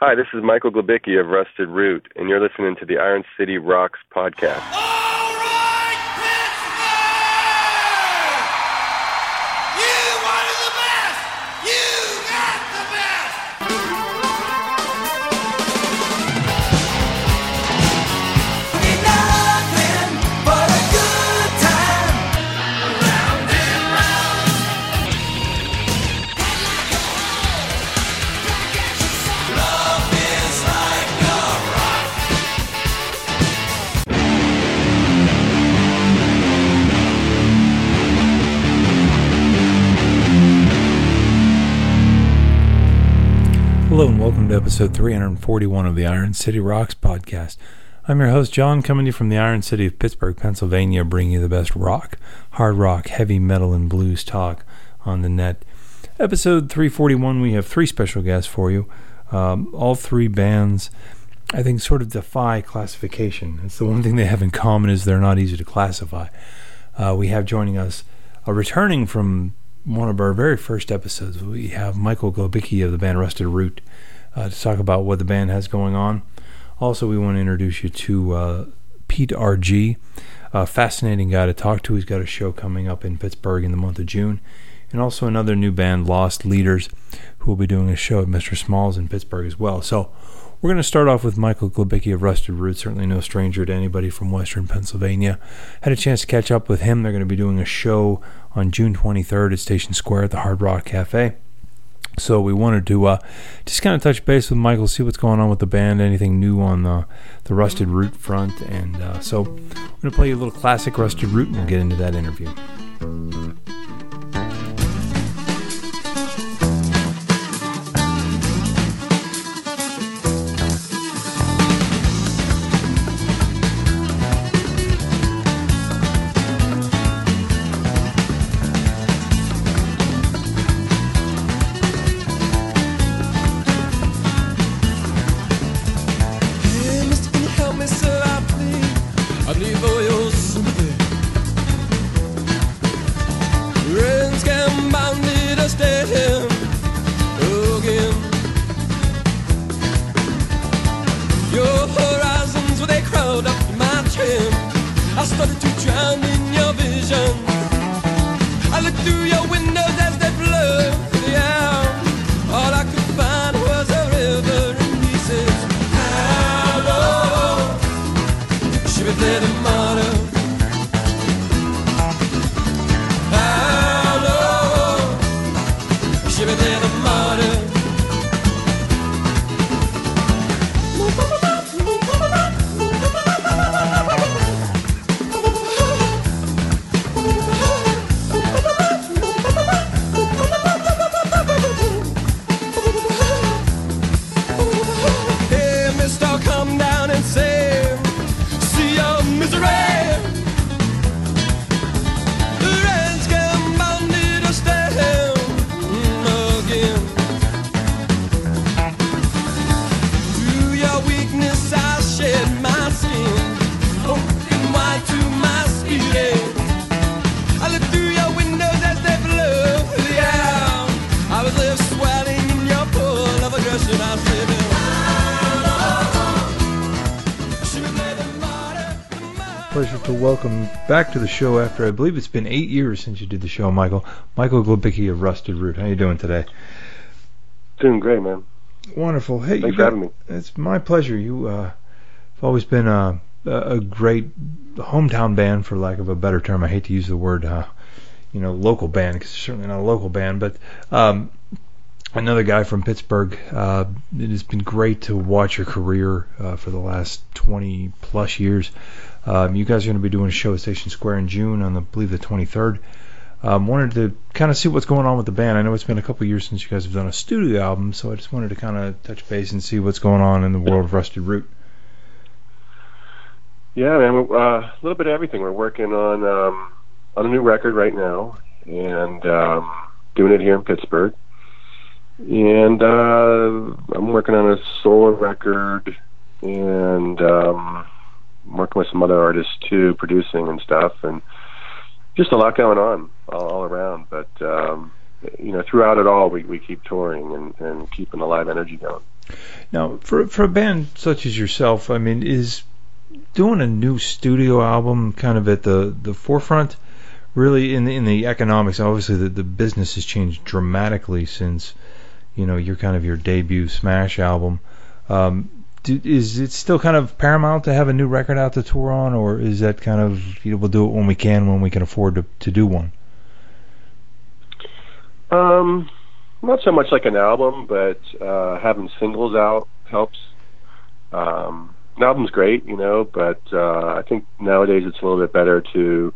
Hi, this is Michael Glabicki of Rusted Root, and you're listening to the Iron City Rocks podcast. Oh! Episode 341 of the Iron City Rocks podcast. I'm your host, John, coming to you from the Iron City of Pittsburgh, Pennsylvania, bringing you the best rock, hard rock, heavy metal, and blues talk on the net. Episode 341, we have three special guests for you. Um, all three bands, I think, sort of defy classification. It's the one thing they have in common is they're not easy to classify. Uh, we have joining us, uh, returning from one of our very first episodes, we have Michael Glabicki of the band Rusted Root uh, to talk about what the band has going on. Also, we want to introduce you to uh, Pete RG, a fascinating guy to talk to. He's got a show coming up in Pittsburgh in the month of June. And also another new band, Lost Leaders, who will be doing a show at Mr. Small's in Pittsburgh as well. So we're going to start off with Michael Glabicki of Rusted Root, certainly no stranger to anybody from Western Pennsylvania. Had a chance to catch up with him. They're going to be doing a show on June 23rd at Station Square at the Hard Rock Cafe. So we wanted to uh, just kind of touch base with Michael, see what's going on with the band, anything new on the the Rusted Root front, and uh, so we're gonna play you a little classic Rusted Root, and we'll get into that interview. Welcome back to the show after I believe it's been eight years since you did the show, Michael. Michael Glabicki of Rusted Root. How are you doing today? Doing great, man. Wonderful. Hey, Thanks for having me. It's my pleasure. You uh, have always been a, a a great hometown band, for lack of a better term. I hate to use the word, uh, you know, local band because it's certainly not a local band, but um, another guy from Pittsburgh. Uh, it has been great to watch your career uh, for the last 20 plus years. Um, you guys are going to be doing a show at Station Square in June on the, I believe, the 23rd. Um, wanted to kind of see what's going on with the band. I know it's been a couple years since you guys have done a studio album, so I just wanted to kind of touch base and see what's going on in the world of Rusted Root. Yeah, man. Uh, a little bit of everything. We're working on um, on a new record right now, and um, doing it here in Pittsburgh. And uh, I'm working on a solo record, and um, working with some other artists too, producing and stuff, and just a lot going on all, all around. But um, you know, throughout it all, we we keep touring and, and keeping the live energy going. Now, for for a band such as yourself, I mean, is doing a new studio album kind of at the the forefront? Really, in the in the economics, obviously the the business has changed dramatically since you know your kind of your debut Smash album. Um, do, is it still kind of paramount to have a new record out to tour on, or is that kind of you know, we'll do it when we can, when we can afford to to do one? Um, not so much like an album, but uh, having singles out helps. Um, an album's great, you know, but uh, I think nowadays it's a little bit better to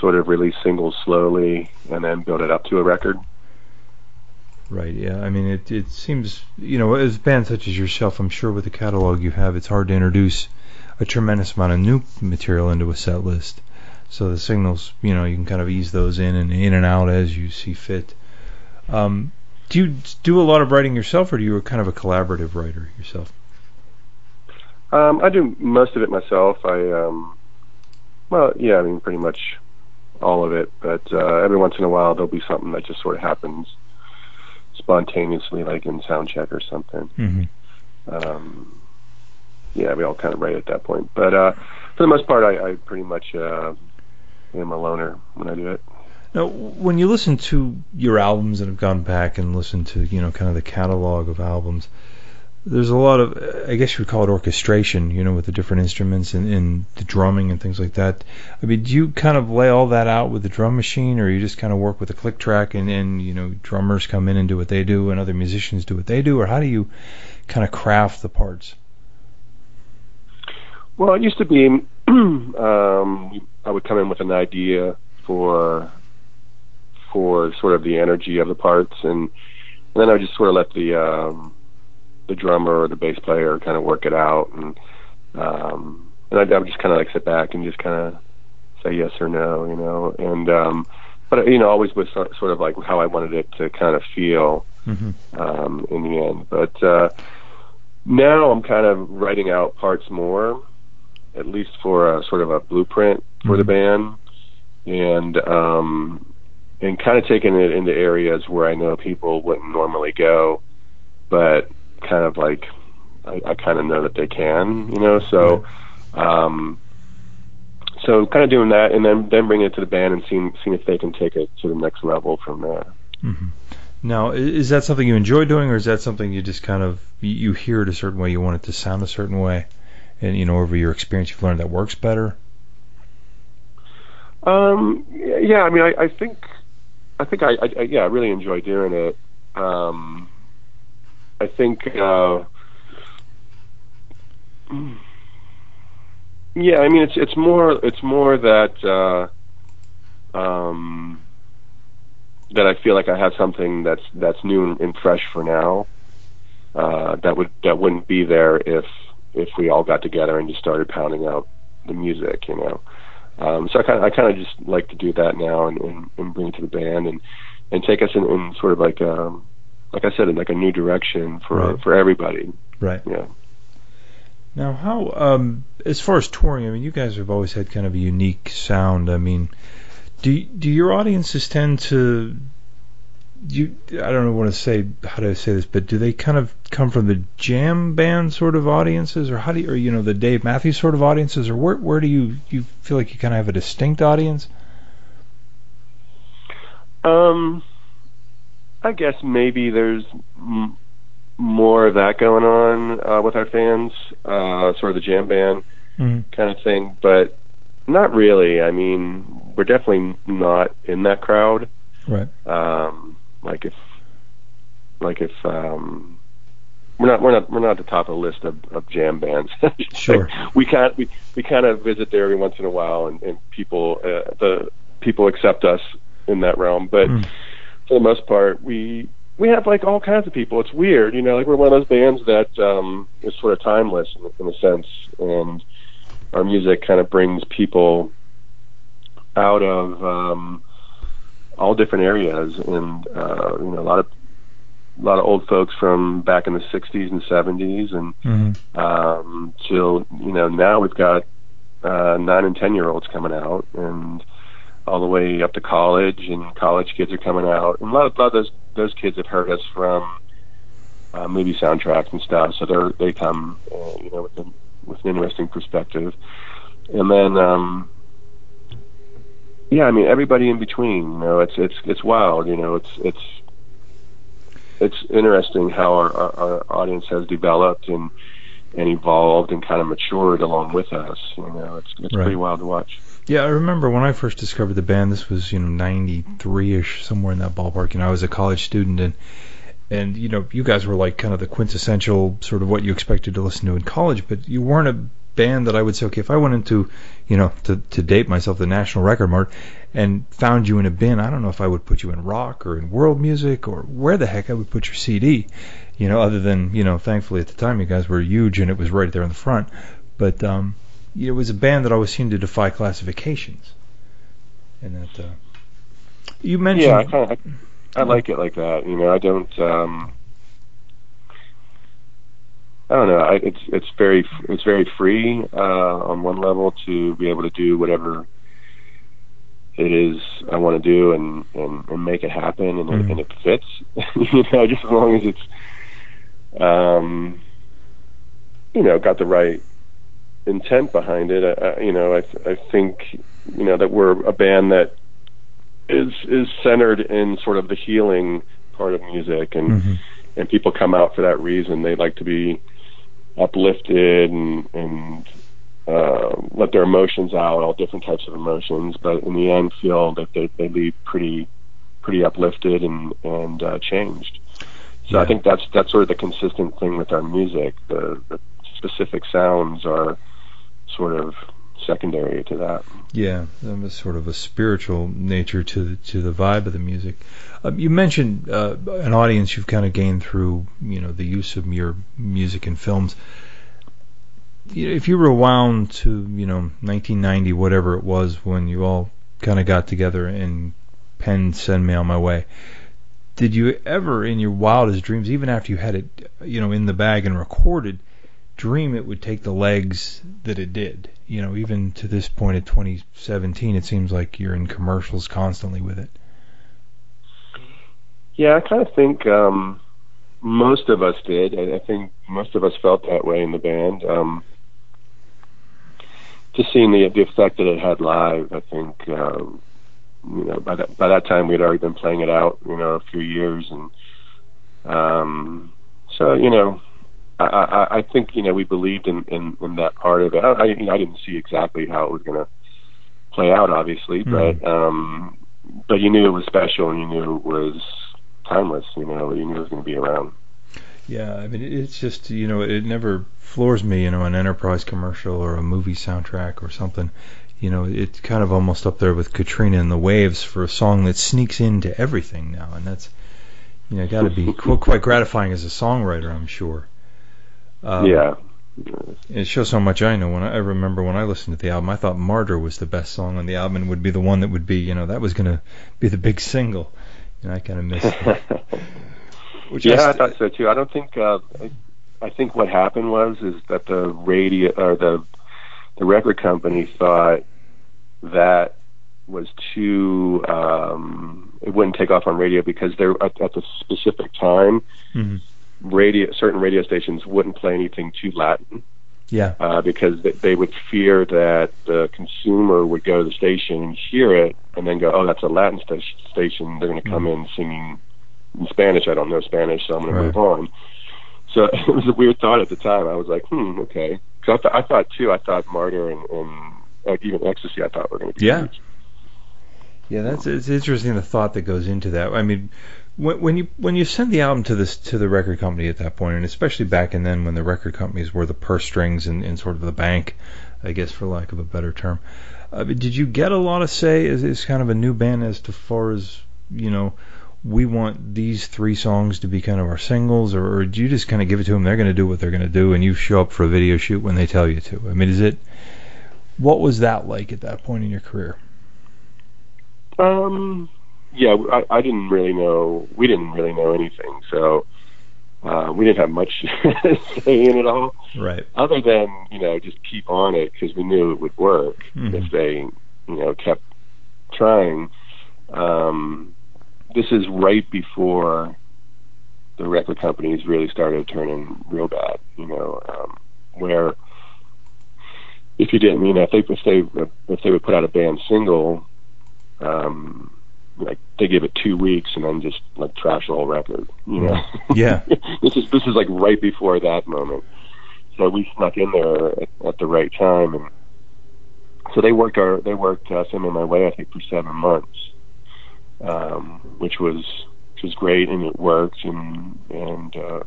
sort of release singles slowly and then build it up to a record. Right. Yeah. I mean, it it seems you know as bands such as yourself, I'm sure with the catalog you have, it's hard to introduce a tremendous amount of new material into a set list. So the signals, you know, you can kind of ease those in and in and out as you see fit. Um, do you do a lot of writing yourself, or do you a kind of a collaborative writer yourself? Um, I do most of it myself. I, um, well, yeah, I mean, pretty much all of it. But uh, every once in a while, there'll be something that just sort of happens spontaneously, like in sound check or something. Mm-hmm. Um, yeah, we all kind of write at that point. But uh, for the most part, I, I pretty much uh, am a loner when I do it. Now, when you listen to your albums and have gone back and listened to, you know, kind of the catalog of albums, there's a lot of, I guess you would call it orchestration, you know, with the different instruments and, and the drumming and things like that. I mean, do you kind of lay all that out with the drum machine, or you just kind of work with a click track and, and you know, drummers come in and do what they do, and other musicians do what they do, or how do you kind of craft the parts? Well, it used to be um, I would come in with an idea for for sort of the energy of the parts, and, and then I would just sort of let the um, the drummer or the bass player kind of work it out, and um, and I, I would just kind of like sit back and just kind of say yes or no, you know, and um, but you know always with sort sort of like how I wanted it to kind of feel Mm-hmm. um, in the end. But uh, now I'm kind of writing out parts more, at least for a sort of a blueprint for the band, and um, and kind of taking it into areas where I know people wouldn't normally go, but kind of like I, I kind of know that they can, you know. So, um, so kind of doing that, and then then bringing it to the band and seeing seeing if they can take it to the next level from there. Mm-hmm. Now, is that something you enjoy doing, or is that something you just kind of you, hear it a certain way, you want it to sound a certain way, and you know over your experience you've learned that works better? Um, yeah, I mean, I, I think, I think I, I, I, yeah, I really enjoy doing it. Um, I think, uh, yeah, I mean, it's it's more it's more that uh, um, that I feel like I have something that's that's new and, fresh for now. Uh, that would that wouldn't be there if if we all got together and just started pounding out the music, you know. Um, so I kind I kind of just like to do that now and, and, and bring it to the band and and take us in, in sort of like um like I said in like a new direction for Right. for everybody. Right. Yeah. Now, how um, as far as touring, I mean, you guys have always had kind of a unique sound. I mean, do do your audiences tend to you? I don't know what to say how to say this, but do they kind of come from the jam band sort of audiences, or how do you, or you know, the Dave Matthews sort of audiences, or where where do you you feel like you kind of have a distinct audience? Um, I guess maybe there's m- more of that going on uh, with our fans, uh, sort of the jam band Mm-hmm. kind of thing, but not really. I mean, we're definitely not in that crowd. Right. Um, like if, like if, um, we're not, we're not, we're not at the top of the list of, of jam bands. Sure. we kind, we, we kind of visit there every once in a while, and, and people, uh, the people accept us in that realm. But Mm. For the most part, we we have like all kinds of people. It's weird, you know, like we're one of those bands that um, is sort of timeless in, in a sense, and our music kind of brings people out of um, all different areas, and uh, you know, a lot of a lot of old folks from back in the '60s and '70s, and Mm-hmm. um, till you know now we've got uh, nine and ten year olds coming out, and all the way up to college, and college kids are coming out, and a lot of, a lot of those those kids have heard us from uh, movie soundtracks and stuff. So they they come, uh, you know, with an, with an interesting perspective. And then, um, yeah, I mean, everybody in between. You know, it's it's it's wild. You know, it's it's it's interesting how our, our, our audience has developed and and evolved and kind of matured along with us. You know, it's it's Right. pretty wild to watch. Yeah, I remember when I first discovered the band. This was you know '93ish, somewhere in that ballpark. Know, I was a college student, and and you know, you guys were like kind of the quintessential sort of what you expected to listen to in college, but you weren't a band that I would say, okay, if I went into, you know, to to date myself, the National Record Mart, and found you in a bin, I don't know if I would put you in rock or in world music or where the heck I would put your CD. You know, other than you know, thankfully at the time you guys were huge and it was right there in the front, but um, it was a band that always seemed to defy classifications. And that uh, you mentioned, Yeah, I kind of I, I like it like that. You know, I don't. um I don't know. I, it's it's very it's very free uh, on one level to be able to do whatever it is I want to do and, and, and make it happen and, Mhm. and it fits. you know, just as long as it's um, you know got the right intent behind it. I, I, you know, I th- I think you know that we're a band that is is centered in sort of the healing part of music and Mhm. and people come out for that reason they like to be uplifted and and uh, let their emotions out all different types of emotions but in the end feel that they, they leave pretty pretty uplifted and and uh, changed so Yeah. I think that's that's sort of the consistent thing with our music the, the specific sounds are sort of secondary to that Yeah, there was sort of a spiritual nature to the, to the vibe of the music. Um, you mentioned uh, an audience you've kind of gained through you know the use of your music in films. If you rewound to you know 1990, whatever it was, when you all kind of got together and penned "Send Me on My Way," did you ever, in your wildest dreams, even after you had it you know in the bag and recorded, dream it would take the legs that it did. You know, even to this point at 2017, it seems like you're in commercials constantly with it. Yeah, I kind of think um, most of us did. I, I think most of us felt that way in the band. Um, just seeing the the effect that it had live, I think um, you know by that by that time we had already been playing it out, you know, a few years, and um, so you know. I, I, I think you know we believed in, in, in that part of it. I, I, you know, I didn't see exactly how it was going to play out, obviously, Mhm. but um, but you knew it was special and you knew it was timeless. You know, you knew it was going to be around. Yeah, I mean, it's just you know, it never floors me. You know, an enterprise commercial or a movie soundtrack or something. You know, it's kind of almost up there with Katrina and the Waves for a song that sneaks into everything now, and that's you know got to be quite gratifying as a songwriter, I'm sure. Um, yeah, It shows how much I know. When I, I remember when I listened to the album, I thought "Martyr" was the best song on the album and would be the one that would be, you know, that was going to be the big single. And I kind of missed it. Which I yeah, I st- thought so too. I don't think. Uh, I, I think what happened was is that the radio or the the record company thought that was too. Um, it wouldn't take off on radio because they're at, at the specific time. Mhm. Radio certain radio stations wouldn't play anything too Latin. Yeah. uh, because th- they would fear that the consumer would go to the station and hear it and then go, oh, that's a Latin sta- station. They're going to come in singing in Spanish. I don't know Spanish, so I'm going Right. to move on. So it was a weird thought at the time. I was like, hmm, okay. Because I, th- I thought too. I thought Martyr and, and uh, even Ecstasy. I thought were going to be Yeah. huge. Yeah, that's it's interesting the thought that goes into that. I mean, when, when you when you send the album to this to the record company at that point, and especially back in then when the record companies were the purse strings and, and sort of the bank, I guess for lack of a better term, uh, did you get a lot of say as, as kind of a new band as to far as you know? We want these three songs to be kind of our singles, or, or do you just kind of give it to them? They're going to do what they're going to do, and you show up for a video shoot when they tell you to. I mean, is it? What was that like at that point in your career? Um, yeah, I, I didn't really know. We didn't really know anything, so uh, we didn't have much say in it all. Right. other than you know just keep on it because we knew it would work Mhm. if they you know kept trying um this is right before the record companies really started turning real bad. You know, um, where if you didn't, you know, if they if they if they would put out a band single, um, like they give it two weeks and then just like trash the whole record. You know, Yeah. this is this is like right before that moment. So we snuck in there at, at the right time, and so they worked our they worked uh, "Send Me My Way" I think for seven months, um, which was which was great and it worked and and uh,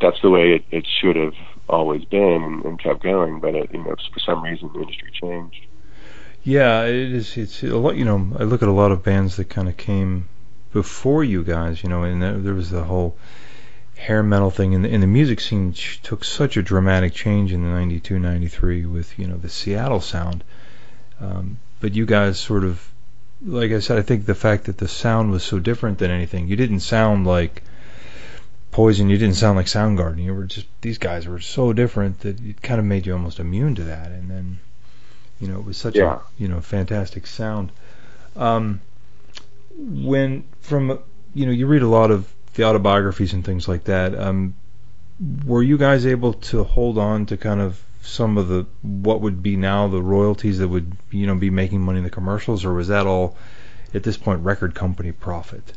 that's the way it, it should have always been and, and kept going. But it, you know, for some reason the industry changed. Yeah, it is. It's a lot. You know, I look at a lot of bands that kind of came before you guys. You know, and there, was the whole hair metal thing, and the, and the music scene took such a dramatic change in the '92, '93 with you know the Seattle sound. Um, but you guys sort of, like I said, I think the fact that the sound was so different than anything. You didn't sound like Poison. You didn't sound like Soundgarden. You were just these guys were so different that it kind of made you almost immune to that. And then, you know, it was such Yeah. a you know fantastic sound. Um, when from you know you read a lot of the autobiographies and things like that. Um, were you guys able to hold on to kind of some of the what would be now the royalties that would you know be making money in the commercials, or was that all at this point record company profit?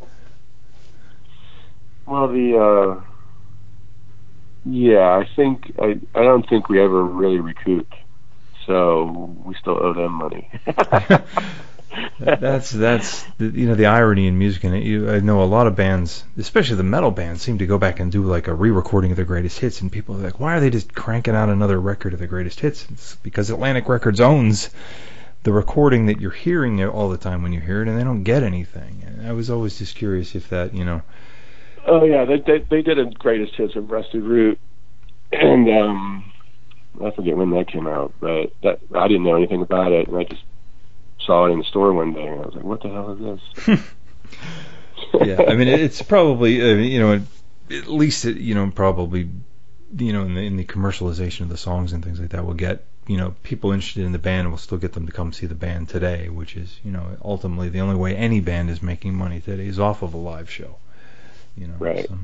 Well, the uh, yeah, I think I I don't think we ever really recouped, so we still owe them money. that's that's the, you know the irony in music, and you, I know a lot of bands, especially the metal bands, seem to go back and do like a re-recording of their greatest hits, and people are like, why are they just cranking out another record of the greatest hits? It's because Atlantic Records owns the recording that you're hearing all the time when you hear it, and they don't get anything. And I was always just curious if that, you know, oh yeah, they, they they did a greatest hits of Rusted Root, and um, I forget when that came out, but that I didn't know anything about it, and I just saw it in the store one day, and I was like, what the hell is this? yeah, I mean, it's probably uh, you know, at least it, you know, probably you know, in the in the commercialization of the songs and things like that, will get you know people interested in the band and will still get them to come see the band today, which is you know ultimately the only way any band is making money today is off of a live show. You know, Right. So,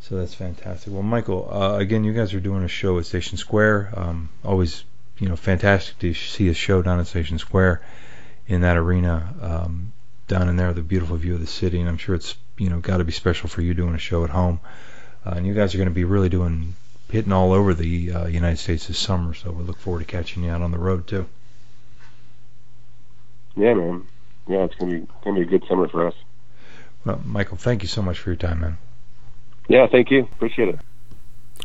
so that's fantastic. Well, Michael, uh, again, you guys are doing a show at Station Square. Um, always, you know, fantastic to see a show down at Station Square in that arena. Um, down in there, the beautiful view of the city, and I'm sure it's you know got to be special for you doing a show at home. Uh, and you guys are going to be really doing hitting all over the uh, United States this summer, so we look forward to catching you out on the road too. yeah, man. Yeah, it's gonna be gonna be a good summer for us. Well, Michael, thank you so much for your time, man. Yeah, thank you. Appreciate it.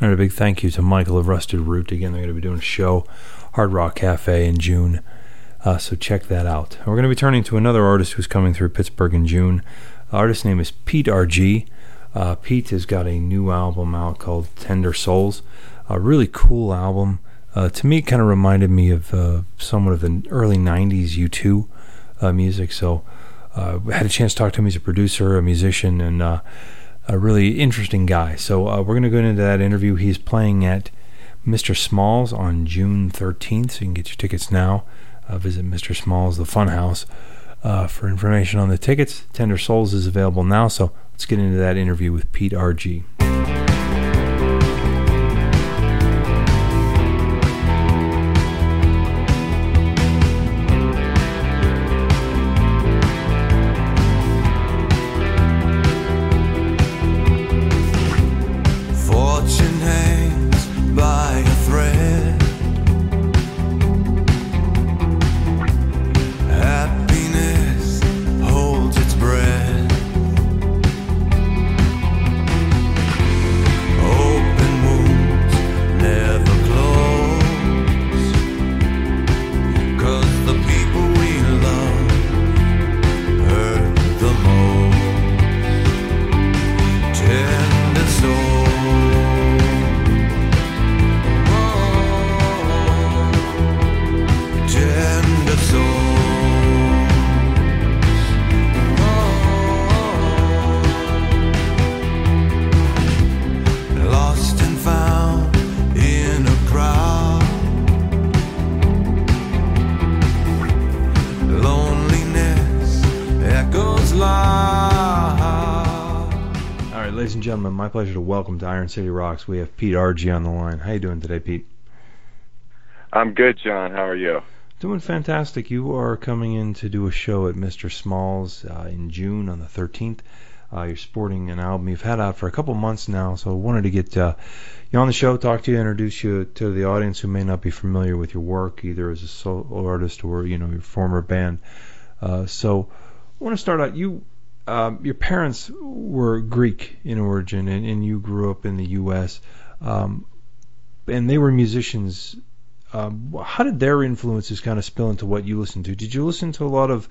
And a big thank you to Michael of Rusted Root. Again, they're going to be doing a show, Hard Rock Cafe in June. Uh, so check that out. We're going to be turning to another artist who's coming through Pittsburgh in June. The artist's name is Pete RG. Uh, Pete has got a new album out called Tender Souls. A really cool album. Uh, to me, it kind of reminded me of uh, somewhat of the early 90s U2 uh, music. So uh, I had a chance to talk to him. He's a producer, a musician, and uh, a really interesting guy. So uh, we're going to go into that interview. He's playing at Mr. Smalls on June 13th, so you can get your tickets now. Uh, visit Mr. Smalls, the Funhouse, uh, for information on the tickets. Tender Souls is available now, so let's get into that interview with Pete RG. My pleasure to welcome to Iron City Rocks. We have Pete RG on the line. How you doing today, Pete? I'm good, John. How are you? Doing fantastic. You are coming in to do a show at Mr. Smalls uh, in June on the 13th. Uh, you're sporting an album you've had out for a couple months now, so I wanted to get uh, you on the show, talk to you, introduce you to the audience who may not be familiar with your work, either as a solo artist or you know your former band. Uh, so I want to start out. You, um, your parents were Greek in origin, and, and you grew up in the U.S. Um, and they were musicians. Um, how did their influences kind of spill into what you listened to? Did you listen to a lot of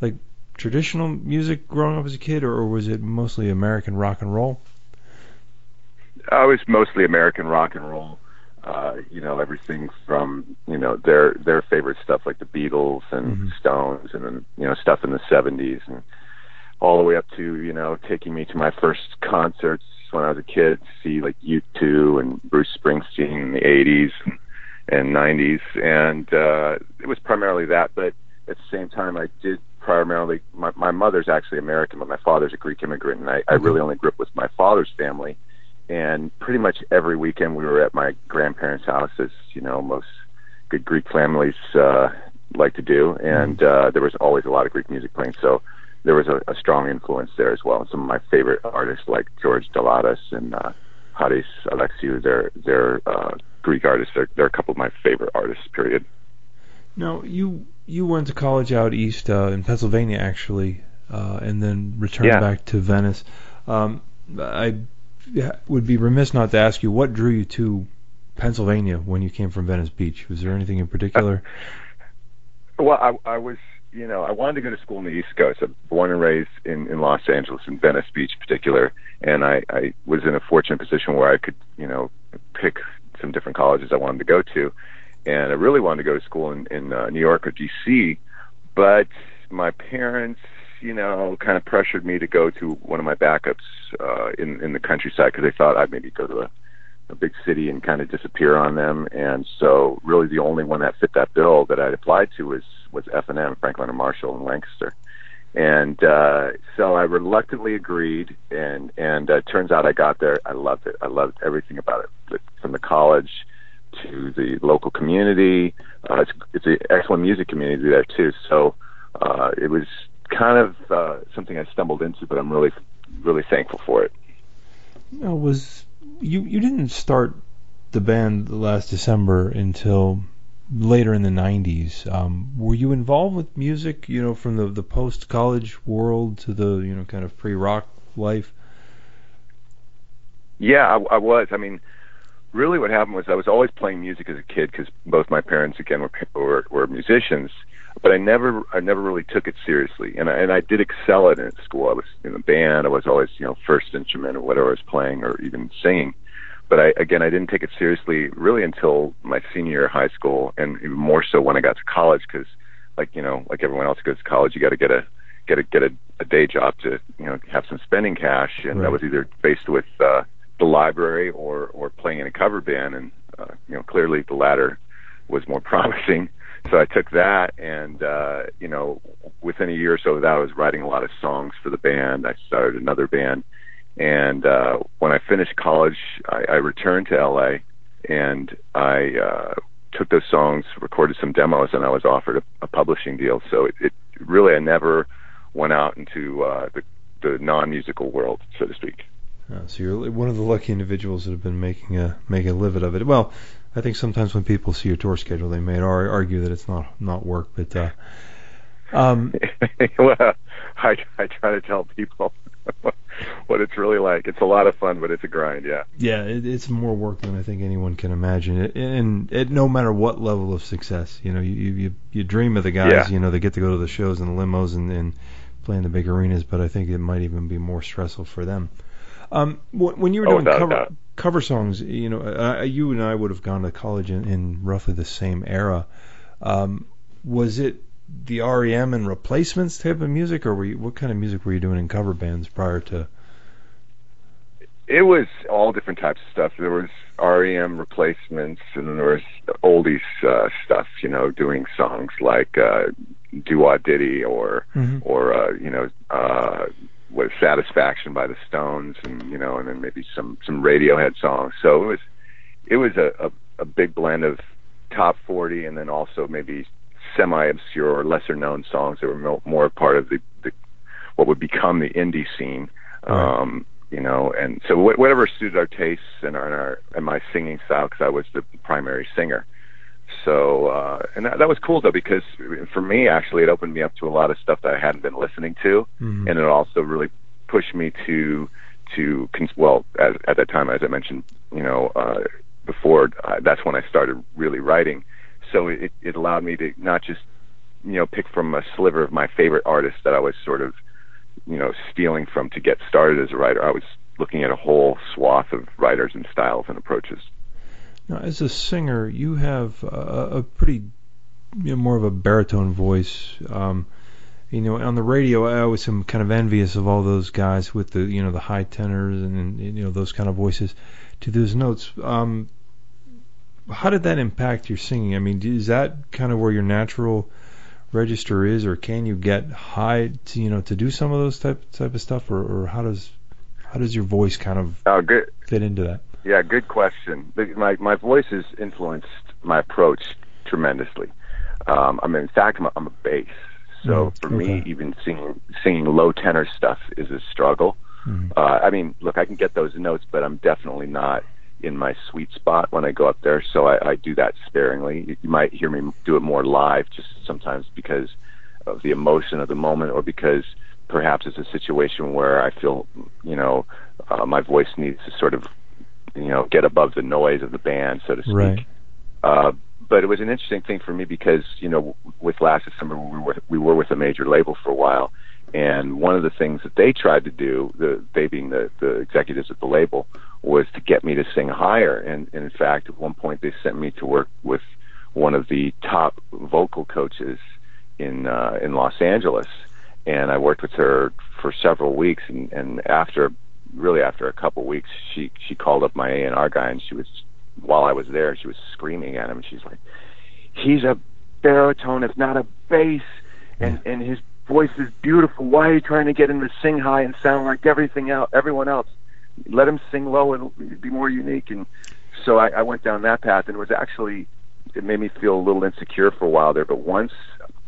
like traditional music growing up as a kid, or, or was it mostly American rock and roll? I was mostly American rock and roll. Uh, you know, everything from you know their their favorite stuff like the Beatles and Mhm. Stones, and then you know stuff in the '70s, and all the way up to you know taking me to my first concerts when I was a kid to see like U2 and Bruce Springsteen in the '80s and, and '90s, and uh, it was primarily that. But at the same time, I did primarily. My, my mother's actually American, but my father's a Greek immigrant, and I, I really only grew up with my father's family and pretty much every weekend we were at my grandparents' house, as you know most good Greek families uh, like to do, and uh, there was always a lot of Greek music playing. So there was a, a strong influence there as well. Some of my favorite artists like George Dalaras and uh, Haris Alexiou, they're they're uh, Greek artists. They're they're a couple of my favorite artists. Period. Now you you went to college out east uh, in Pennsylvania actually, uh, and then returned Yeah. back to Venice. Um, I would be remiss not to ask you what drew you to Pennsylvania when you came from Venice Beach. Was there anything in particular? Well, I, I was, you know, I wanted to go to school on the East Coast. I'm born and raised in, in Los Angeles, in Venice Beach, in particular, and I, I was in a fortunate position where I could, you know, pick some different colleges I wanted to go to, and I really wanted to go to school in, in uh, New York or D.C., but my parents, you know, kind of pressured me to go to one of my backups uh, in in the countryside because they thought I'd maybe go to a a big city and kind of disappear on them. And so, really, the only one that fit that bill that I'd applied to was was F and M, Franklin and Marshall in Lancaster. And uh, so I reluctantly agreed, and and uh, turns out I got there. I loved it. I loved everything about it, from the college to the local community. Uh, it's it's an excellent music community there too. So uh, it was kind of uh, something I stumbled into, but I'm really really thankful for it. No, was you you didn't start the band last December until later in the 90s. Um, were you involved with music, you know, from the the post college world to the you know kind of pre rock life? Yeah, I, I was. I mean, really, what happened was I was always playing music as a kid because both my parents, again, were, were were musicians. But I never, I never really took it seriously, and I, and I did excel at it at school. I was in a band. I was always, you know, first instrument or whatever I was playing, or even singing. But I, again, I didn't take it seriously really until my senior year of high school, and even more so when I got to college, because, like you know, like everyone else goes to college, you got to get a get a get a, a day job to you know have some spending cash, and Right. that was either faced with uh, the library or or playing in a cover band, and uh, you know clearly the latter was more promising. So I took that, and uh, you know within a year or so of that, I was writing a lot of songs for the band. I started another band, and uh, when I finished college, I, I returned to LA, and I uh, took those songs, recorded some demos, and I was offered a, a publishing deal. So it, it really I never went out into uh, the the non-musical world, so to speak. Uh, so you're one of the lucky individuals that have been making a making a living of it. Well, I think sometimes when people see your tour schedule, they may ar- argue that it's not not work, but uh, um, well, I I try to tell people what it's really like. It's a lot of fun, but it's a grind. Yeah. yeah, it, it's more work than I think anyone can imagine. It, and it, no matter what level of success, you know, you you you dream of the guys, Yeah. you know, they get to go to the shows and the limos and, and play in the big arenas, but I think it might even be more stressful for them. Um, wh- when you were Oh, doing a cover cover songs, you know, uh, you and I would have gone to college in, in roughly the same era. Um, was it the REM and replacements type of music, or were you, what kind of music were you doing in cover bands prior to? It was all different types of stuff. There was REM replacements, and then there was oldies uh, stuff. You know, doing songs like uh, "Do Wah Diddy" or Mhm. or uh, you know uh, what Satisfaction by the Stones, and you know, and then maybe some some Radiohead songs. So it was it was a a, a big blend of top forty, and then also maybe semi obscure or lesser known songs that were mo- more part of the, the what would become the indie scene. Right. Um, you know, and so wh- whatever suited our tastes and our and, our, and my singing style, because I was the primary singer. So, uh, and that, that was cool though, because for me, actually, it opened me up to a lot of stuff that I hadn't been listening to, Mhm. and it also really pushed me to to cons- well, as, at that time, as I mentioned, you know, uh, before, uh, that's when I started really writing. So it, it allowed me to not just you know pick from a sliver of my favorite artists that I was sort of you know stealing from to get started as a writer. I was looking at a whole swath of writers and styles and approaches. Now, as a singer, you have a, a pretty you know, more of a baritone voice. Um, you know, on the radio, I always am kind of envious of all those guys with the you know the high tenors and you know those kind of voices to those notes. Um, how did that impact your singing? I mean, is that kind of where your natural register is, or can you get high to you know to do some of those type type of stuff, or, or how does how does your voice kind of Oh, good. fit into that? Yeah, good question. My my voice has influenced my approach tremendously. Um, I mean, in fact, I'm a, I'm a bass, so Mm, for me, even singing singing low tenor stuff is a struggle. Mhm. Uh, I mean, look, I can get those notes, but I'm definitely not in my sweet spot when I go up there. So I, I do that sparingly. You, might hear me do it more live, just sometimes because of the emotion of the moment, or because perhaps it's a situation where I feel, you know, uh, my voice needs to sort of, you know, get above the noise of the band, so to speak. Right. Uh, but it was an interesting thing for me because you know with last December we were we were with a major label for a while, and one of the things that they tried to do, the they being the the executives at the label, was to get me to sing higher. And, and in fact, at one point they sent me to work with one of the top vocal coaches in uh, in Los Angeles, and I worked with her for several weeks. And, and after really after a couple weeks, she she called up my A and R guy, and she was while I was there, she was screaming at him. She's like, "He's a baritone, if not a bass, and and his voice is beautiful. Why are you trying to get him to sing high and sound like everything else, everyone else? Let him sing low and be more unique." And so I, I went down that path, and it was actually it made me feel a little insecure for a while there. But once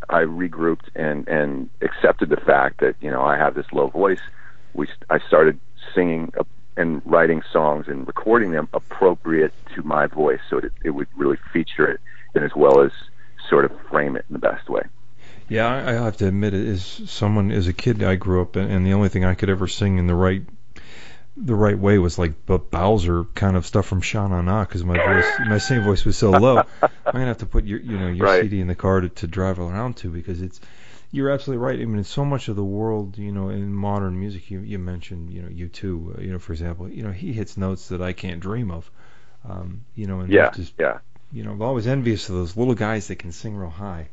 I regrouped and and accepted the fact that you know I have this low voice, we I started singing and writing songs and recording them appropriate to my voice so that it would really feature it and as well as sort of frame it in the best way. Yeah, I, I have to admit it is someone as a kid I grew up and the only thing I could ever sing in the right the right way was like B- Bowzer kind of stuff from Sha Na Na because my voice my singing voice was so low. I'm gonna have to put your you know your Right. CD in the car to, to drive around to because it's you're absolutely right. I mean, in so much of the world, you know, in modern music, you you mentioned, you know, U2, uh, you know, for example, you know, he hits notes that I can't dream of. Um, you know, and Yeah, just yeah. you know, I'm always envious of those little guys that can sing real high,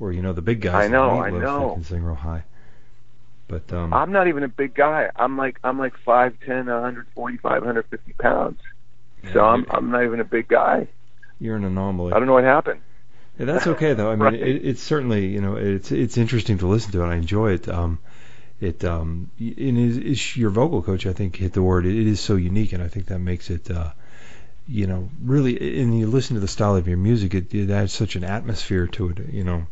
or you know, the big guys. I know, I know. That can sing real high. But um, I'm not even a big guy. I'm like I'm like five ten, a hundred forty five, hundred fifty pounds. So I'm I'm not even a big guy. you're an anomaly. I don't know what happened. Yeah, that's okay though. I mean, Right. it, it's certainly you know it's it's interesting to listen to and I enjoy it. Um, it um, is, is your vocal coach I think hit the word. It, it is so unique, and I think that makes it uh, you know really. And you listen to the style of your music, it, it adds such an atmosphere to it. You know,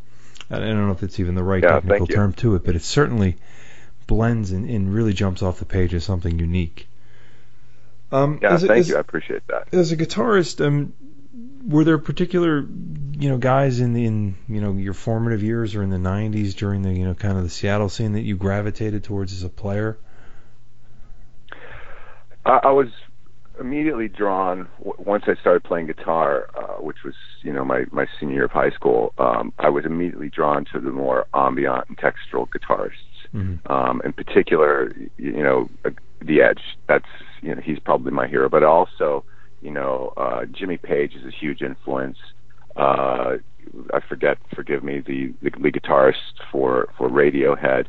I don't know if it's even the right Yeah, technical term to it, but it certainly blends and, and really jumps off the page as something unique. Um, Yeah, as thank as- you. I appreciate that. as a guitarist, um, were there particular, you know, guys in the, in you know your formative years or in the '90s during the you know kind of the Seattle scene that you gravitated towards as a player? I, I was immediately drawn w- once I started playing guitar, uh, which was you know my my senior year of high school. Um, I was immediately drawn to the more ambient and textural guitarists. Mhm. Um, in particular, you know, uh, The Edge. That's you know he's probably my hero, but also you know uh, Jimmy Page is a huge influence. Uh, I forget, forgive me, the the lead guitarist for for Radiohead.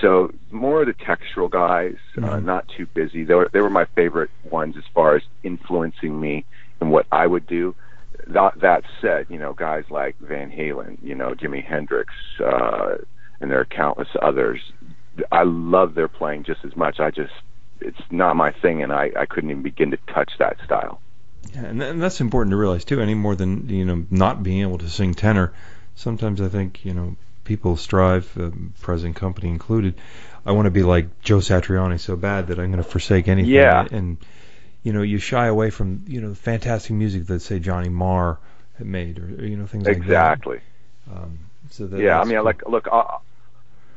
So more of the textural guys, uh, Mhm. not too busy. They were they were my favorite ones as far as influencing me and what I would do. That that said, you know, guys like Van Halen, you know, Jimi Hendrix, uh, and there are countless others. I love their playing just as much. I just it's not my thing, and I I couldn't even begin to touch that style. Yeah, and, and that's important to realize too. Any more than you know, not being able to sing tenor. Sometimes I think you know people strive, uh, present company included. I want to be like Joe Satriani so bad that I'm going to forsake anything. Yeah. And you know, you shy away from you know the fantastic music that say Johnny Marr had made, or, you know things like Exactly. that. Um, so that Yeah, I mean, cool. like, look, I'll,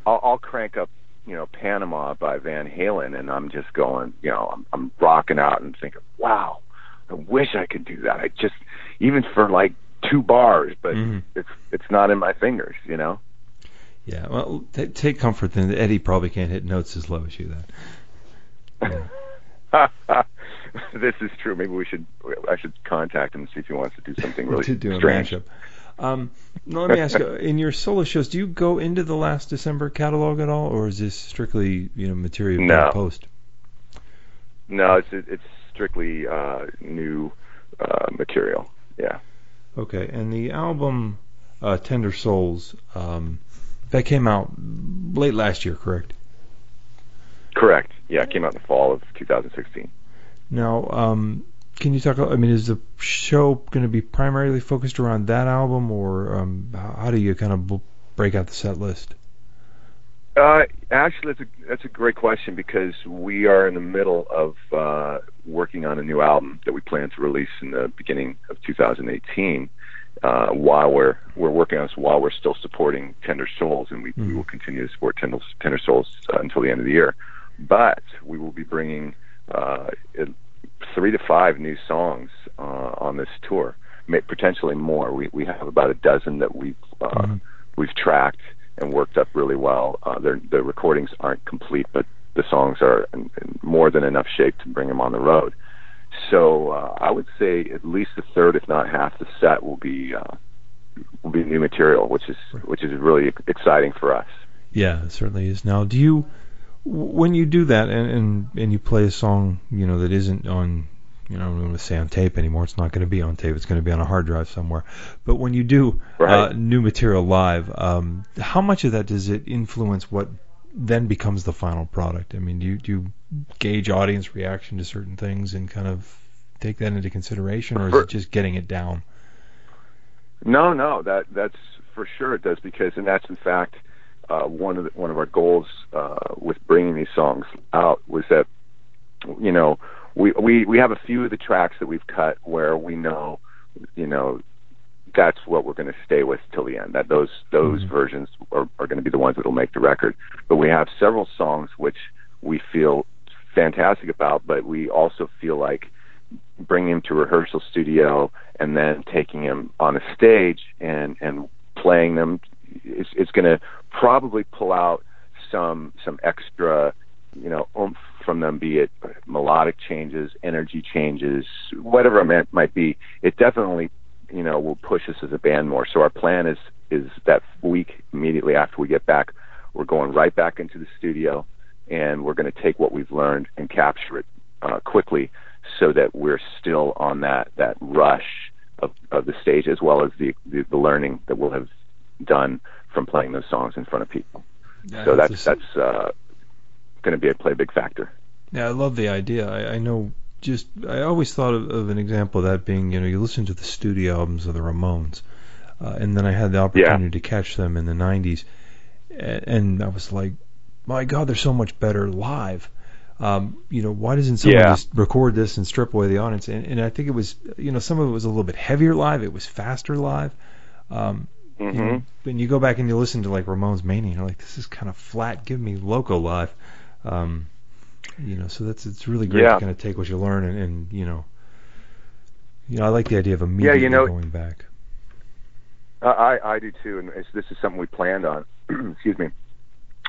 I'll, I'll crank up, you know, Panama by Van Halen, and I'm just going, you know, I'm, I'm rocking out and thinking, wow, I wish I could do that. I just, even for like two bars, but Mhm. it's it's not in my fingers, you know. Yeah, well, t- take comfort then. that Eddie probably can't hit notes as low as you then. this is true. Maybe we should, I should contact him and see if he wants to do something really to do a strange. mashup. Um, now let me ask you: in your solo shows, do you go into the last December catalog at all, or is this strictly you know material No. post? No, it's it's strictly uh, new uh, material. Yeah. Okay, and the album uh, Tender Souls um, that came out late last year, correct? Correct. Yeah, it came out in the fall of 2016. Now, um, can you talk? I mean, is the show going to be primarily focused around that album, or um, how how do you kind of b- break out the set list? Uh, actually, that's a that's a great question because we are in the middle of uh, working on a new album that we plan to release in the beginning of 2018. Uh, while we're we're working on this, while we're still supporting Tender Souls, and we, we Mhm. will continue to support Tender, Tender Souls uh, until the end of the year. But we will be bringing uh, three to five new songs uh, on this tour, may, potentially more. We we have about a dozen that we've uh, Mhm. we've tracked and worked up really well. Uh, the recordings aren't complete, but the songs are in, in more than enough shape to bring them on the road. So uh, I would say at least a third, if not half, the set will be uh, will be new material, which is which is really exciting for us. Yeah, it certainly is. Now, do you when you do that and and, and you play a song, you know, that isn't on you know, I don't want to say on tape anymore. It's not going to be on tape. It's going to be on a hard drive somewhere. But when you do uh, new material live, um, how much of that does it influence what then becomes the final product? I mean, do you, do you gauge audience reaction to certain things and kind of take that into consideration, or is it just getting it down? No, no, that that's for sure it does because, and that's in fact uh, one of the, one of our goals uh, with bringing these songs out was that you know we we we have a few of the tracks that we've cut where we know you know that's what we're going to stay with till the end. That those those Mhm. versions are, are going to be the ones that will make the record. But we have several songs which we feel fantastic about, but we also feel like bringing him to rehearsal studio and then taking him on a stage and and playing them it's it's going to probably pull out some some extra you know oomph from them be it melodic changes energy changes whatever it might be it definitely you know will push us as a band more so our plan is is that week immediately after we get back we're going right back into the studio and we're going to take what we've learned and capture it uh, quickly so that we're still on that that rush of, of the stage as well as the, the the learning that we'll have done from playing those songs in front of people. so that's that's uh, going to be a play big factor. Yeah, I love the idea. I, I know. Just I always thought of, of an example of that being, you know, you listen to the studio albums of the Ramones, uh, and then I had the opportunity to catch them in the '90s, and, and I was like, my God, they're so much better live. Um, you know, why doesn't someone Yeah. just record this and strip away the audience? And, and I think it was, you know, some of it was a little bit heavier live. It was faster live. Um, Mm-hmm. know, when you go back and you listen to like Ramones Mania, you're like, this is kind of flat. Give me Loco live. Um, you know, so that's it's really great Yeah. to kind of take what you learn and, and you know, you know, I like the idea of immediately know- going back. I I do too, and it's, this is something we planned on. Excuse me.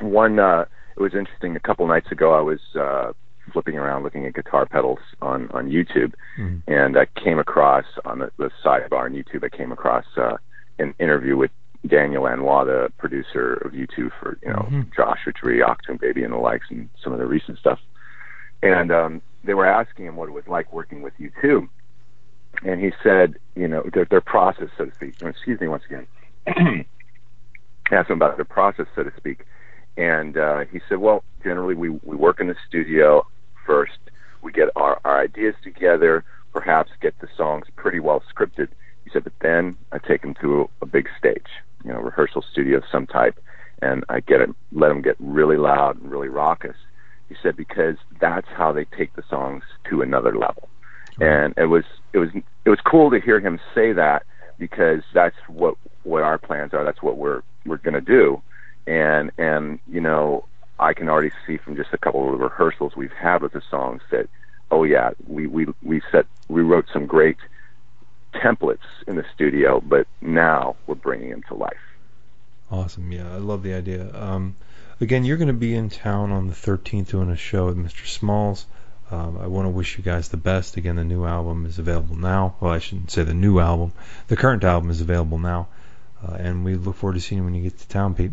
One, uh, it was interesting. A couple nights ago, I was uh, flipping around looking at guitar pedals on on YouTube, Mhm. and I came across on the, the sidebar on YouTube. I came across uh, an interview with Daniel the producer of U2 for you know Mhm. Joshua Tree, Achtung Baby, and the likes, and some of the recent stuff. And um, they were asking him what it was like working with U2, and he said, you know, their, their process, so to speak. Excuse me once again. asked him about their process, so to speak, and uh, he said, well, generally we we work in the studio first. We get our our ideas together, perhaps get the songs pretty well scripted. He said, but then I take them to a, a big stage, you know, rehearsal studio of some type, and I get it, let them get really loud and really raucous. He said because that's how they take the songs to another level, and it was it was it was cool to hear him say that because that's what what our plans are. That's what we're we're going to do, and and you know I can already see from just a couple of rehearsals we've had with the songs that oh yeah we we we set we wrote some great templates in the studio, but now we're bringing them to life. Awesome. Yeah, I love the idea. Um, again, you're going to be in town on the 13th doing a show with Mr. Smalls. Um, I want to wish you guys the best. Again, the new album is available now. Well, I shouldn't say the new album. The current album is available now. Uh, and we look forward to seeing you when you get to town, Pete.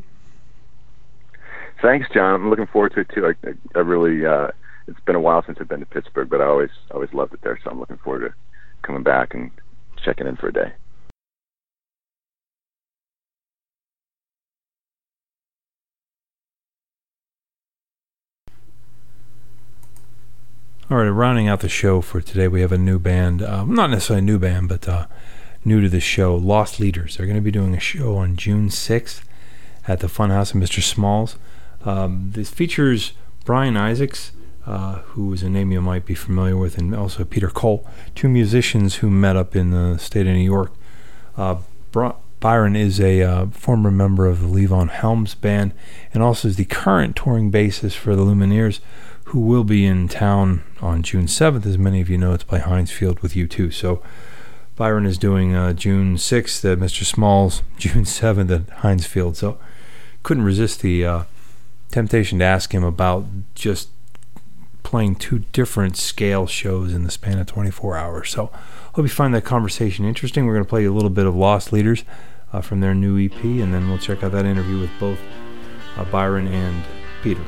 Thanks, John. I'm looking forward to it too. I, I, I really, uh, it's been a while since I've been to Pittsburgh, but I always, always loved it there. So I'm looking forward to coming back and checking in for a day. All right, rounding out the show for today, we have a new band. Uh, not necessarily a new band, but uh, new to the show, Lost Leaders. They're going to be doing a show on June 6th at the Funhouse of Mr. Smalls. Um, this features Byron Isaacs, uh, who is a name you might be familiar with, and also Peter Cole, two musicians who met up in the state of New York. Uh, Byron is a uh, former member of the Levon Helms band and also is the current touring bassist for the Lumineers, who will be in town on June 7th. As many of you know, it's by Heinz Field with U2. So Byron is doing uh, June 6th at Mr. Smalls, June 7th at Heinz Field. So couldn't resist the uh, temptation to ask him about just playing two different scale shows in the span of 24 hours. So hope you find that conversation interesting. We're going to play a little bit of Lost Leaders uh, from their new EP, and then we'll check out that interview with both uh, Byron and Peter.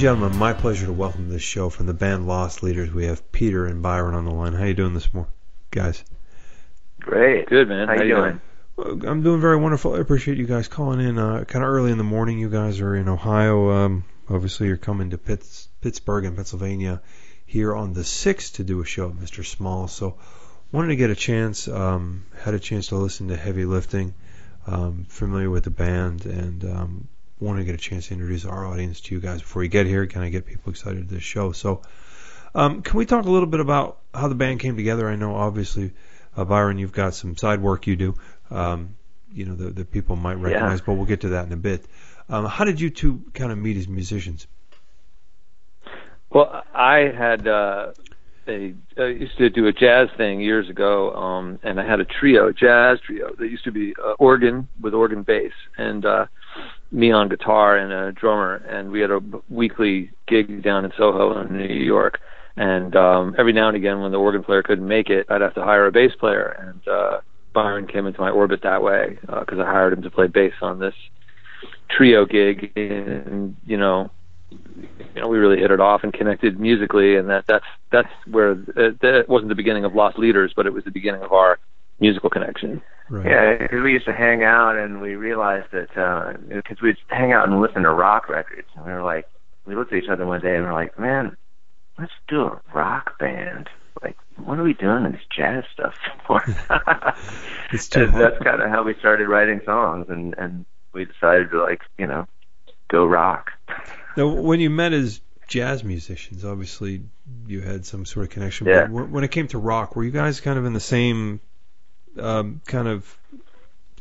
And gentlemen, my pleasure to welcome to this show from the band Lost Leaders. We have Peter and Byron on the line. How are you doing this morning, guys? Great. Good man. How, you doing? Well, I'm doing very wonderful. I appreciate you guys calling in uh, kind of early in the morning. You guys are in Ohio. Um, obviously, you're coming to Pitts, Pittsburgh in Pennsylvania here on the 6th to do a show, of Mr. Small. So, wanted to get a chance, um, had a chance to listen to Heavy Lifting, um, familiar with the band, and um, wanted to get a chance to introduce our audience to you guys before you get here. Kind of get people excited to this show. So, um, can we talk a little bit about how the band came together? I know, obviously, uh, Byron, you've got some side work you do. Um, you know that, that people might recognize, but we'll get to that in a bit. Um, how did you two kind of meet as musicians? Well, I had uh, a I used to do a jazz thing years ago, um, and I had a trio, a jazz trio that used to be uh, organ with organ bass, and uh, me on guitar and a drummer, and we had a weekly gig down in Soho in New York. And um, every now and again, when the organ player couldn't make it, I'd have to hire a bass player, and uh, Byron came into my orbit that way because I hired him to play bass on this trio gig, and you know you know, we really hit it off and connected musically, and that that's that's where uh, that wasn't the beginning of Lost Leaders, but it was the beginning of our musical connection. Right. Yeah, because we used to hang out and we realized that uh, because we'd hang out and listen to rock records, and we were like, we looked at each other one day and we are like, man, let's do a rock band. Like, what are we doing this jazz stuff for? It's too and that's kind of how we started writing songs, and and we decided to like, you know, go rock. Now, when you met as jazz musicians, obviously you had some sort of connection. Yeah. But when when it came to rock, were you guys kind of in the same um, kind of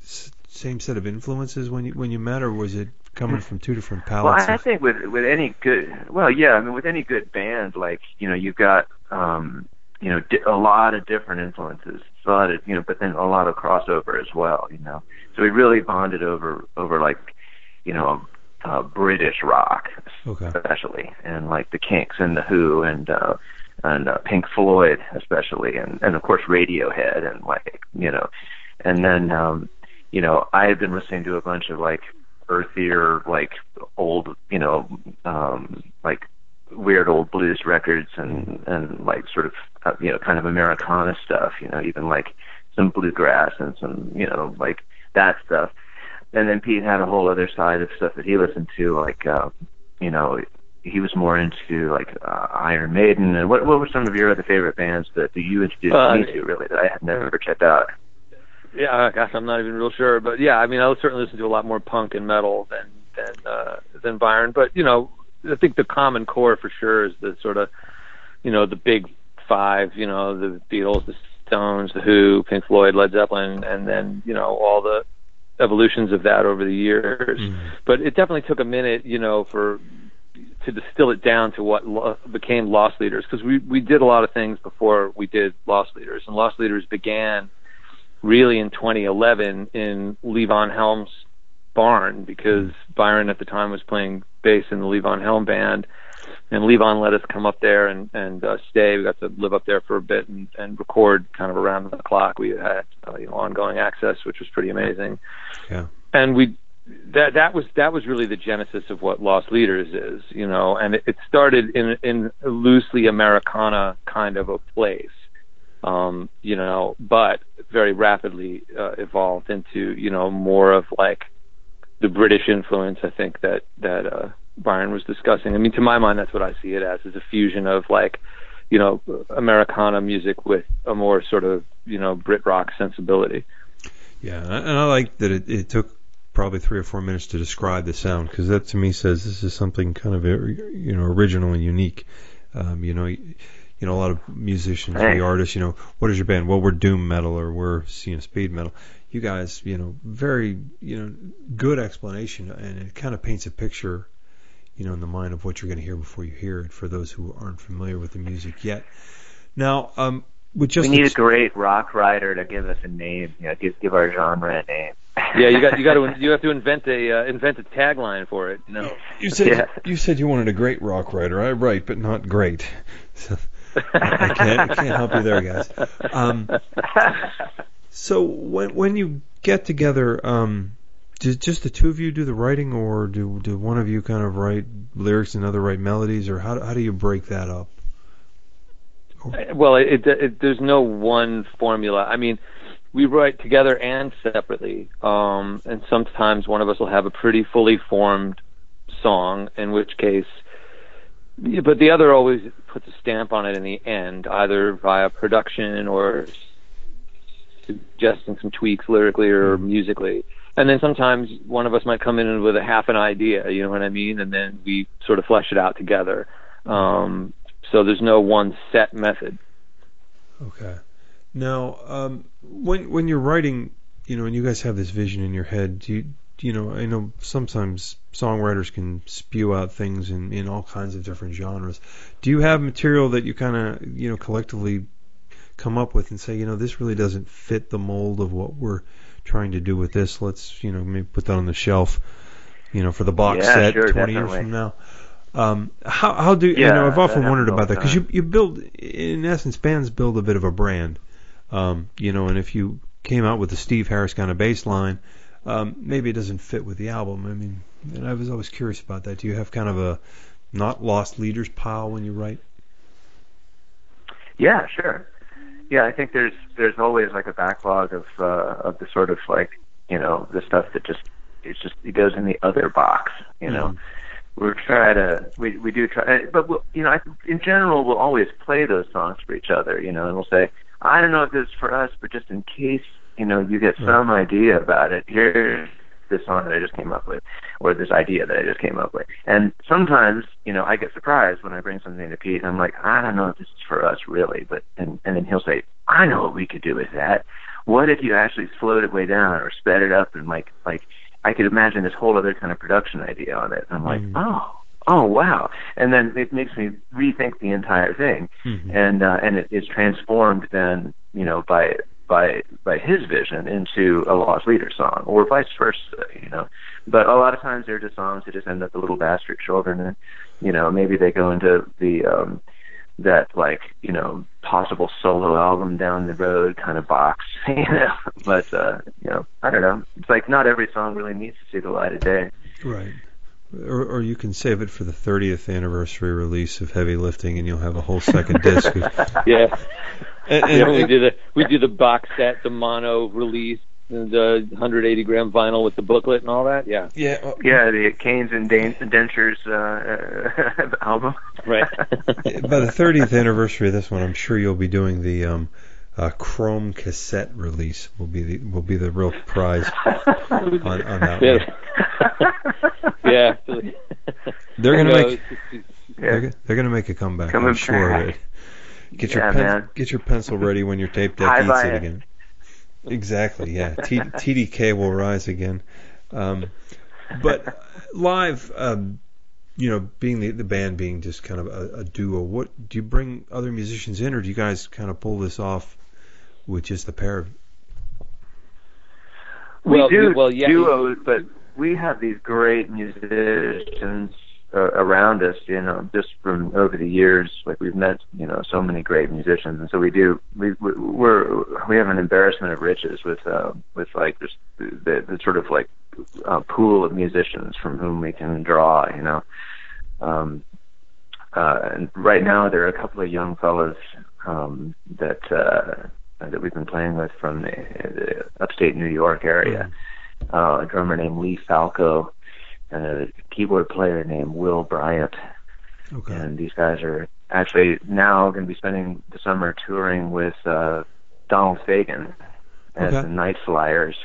s- same set of influences when you when you met, or was it coming from two different Well, palettes? I I think with with any good, well, yeah, I mean, with any good band, like you know, you've got um, you know di- a lot of different influences, a lot of you know, but then a lot of crossover as well, you know. So we really bonded over over like you know uh, British rock, okay. especially, and like the Kinks and the Who and uh, and uh, Pink Floyd, especially, and and of course Radiohead and like you know, and then um, you know I had been listening to a bunch of like earthier, like old, you know, um, like weird old blues records and and like sort of uh, you know kind of Americana stuff, you know, even like some bluegrass and some you know like that stuff. And then Pete had a whole other side of stuff that he listened to, like uh, you know he was more into like uh, Iron Maiden. And what what were some of your other favorite bands that, that you introduced Uh, me to really that I had never checked out? Yeah, gosh, I'm not even real sure, but yeah, I mean, I certainly listen to a lot more punk and metal than than uh, than Byron. But you know, I think the common core for sure is the sort of, you know, the big five. You know, the Beatles, the Stones, the Who, Pink Floyd, Led Zeppelin, and then you know all the evolutions of that over the years. But it definitely took a minute, you know, for to distill it down to what lo- became Lost Leaders because we we did a lot of things before we did Lost Leaders, and Lost Leaders began really in 2011 in Levon Helm's barn because Byron at the time was playing bass in the Levon Helm band, and Levon let us come up there and and uh, stay. We got to live up there for a bit and and record kind of around the clock. We had uh, you know ongoing access, which was pretty amazing. Yeah. And we that that was that was really the genesis of what Lost Leaders is, you know, and it, it started in in a loosely Americana kind of a place um, you know, but very rapidly uh, evolved into, you know, more of like the British influence. I think that that uh, Byron was discussing. I mean, to my mind, that's what I see it as: is a fusion of like, you know, Americana music with a more sort of, you know, Brit rock sensibility. Yeah, and I, like that it, it took probably three or four minutes to describe the sound because that to me says this is something kind of uh, you know original and unique. Um, you know, you, know a lot of musicians, Hey. the artists. You know, what is your band? Well, we're doom metal or we're you know speed metal. You guys, you know, very you know good explanation, and it kind of paints a picture. You know, in the mind of what you're going to hear before you hear it. For those who aren't familiar with the music yet. Now, um, we need ex- a great rock writer to give us a name. You know, give give our genre a name. Yeah, you got you got to you have to invent a uh, invent a tagline for it. You know. You said Yeah. you said you wanted a great rock writer. I write, but not great. So, I can't I can't help you there, guys. Um, so when when you get together, um, do just the two of you do the writing, or do do one of you kind of write lyrics and other write melodies, or how how do you break that up? Well, it, it, there's no one formula. I mean, we write together and separately, um, and sometimes one of us will have a pretty fully formed song, in which case, but the other always puts a stamp on it in the end, either via production or suggesting some tweaks lyrically or musically. And then sometimes one of us might come in with a half an idea, you know what I mean? And then we sort of flesh it out together. Um, so there's no one set method. Okay. Now, um, when when you're writing, you know, and you guys have this vision in your head, do you, you know, I know sometimes songwriters can spew out things in in all kinds of different genres. Do you have material that you kind of, you know, collectively come up with and say, you know, this really doesn't fit the mold of what we're trying to do with this. Let's, you know, maybe put that on the shelf, you know, for the box Yeah, set sure, 20 years from now. Um, how how do you know? I've often wondered about that because you you build in essence bands build a bit of a brand, um, you know, and if you came out with a Steve Harris kind of bass line, um, maybe it doesn't fit with the album. I mean, and I was always curious about that. Do you have kind of a not lost leaders pile when you write? Yeah, sure. Yeah, I think there's there's always like a backlog of uh, of the sort of like you know the stuff that just it's just it goes in the other box. You know, we try to we we do try, eh, but we'll, you know I, in general we'll always play those songs for each other. You know, and we'll say I don't know if this is for us, but just in case you know you get some idea about it, here's this song that I just came up with, or this idea that I just came up with. And sometimes, you know, I get surprised when I bring something to Pete. And I'm like, I don't know if this is for us really, but and and then he'll say, I know what we could do with that. what if you actually slowed it way down or sped it up and like like I could imagine this whole other kind of production idea on it. And I'm like, Mm. oh, oh wow, and then it makes me rethink the entire thing, Mhm. and uh, and it is transformed then you know by by by his vision into a lost leader song or vice versa, you know. But a lot of times they're just songs that just end up the little bastard children, and you know maybe they go into the um that like you know possible solo album down the road kind of box you know but uh you know i don't know it's like not every song really needs to see the light of day Right. Or, or you can save it for the 30th anniversary release of Heavy Lifting, and you'll have a whole second disc. Of, Yeah. and, and- yeah, we did the we did the box set, the mono release, and the 180 gram vinyl with the booklet and all that. Yeah, yeah, uh, yeah the canes and dentures uh, uh album right. by the 30th anniversary of this one, I'm sure you'll be doing the um, uh, Chrome cassette release. Will be the will be the real prize on, on that one. yeah. yeah. They're gonna You make it's- they're, go- they're gonna make a comeback. Coming I'm sure back. of it. Get your Yeah, pen, get your pencil ready when your tape deck eats it again. Exactly. Yeah. T- TDK will rise again. Um, but live, um, you know, being the, the band being just kind of a, a duo. What do you bring other musicians in, or do you guys kind of pull this off with just the pair of? we Well, do well, yeah. duos but we have these great musicians uh, around us you know just from over the years like we've met you know so many great musicians. And so we do we we- we're we have an embarrassment of riches with uh with like just the, the sort of like uh, pool of musicians from whom we can draw you know. Um uh and right now there are a couple of young fellows um that uh that we've been playing with from the, the upstate New York area. Uh, a drummer named Lee Falco, a keyboard player named Will Bryant. Okay. And these guys are actually now going to be spending the summer touring with uh, Donald Fagen as Okay. the Nightflyers.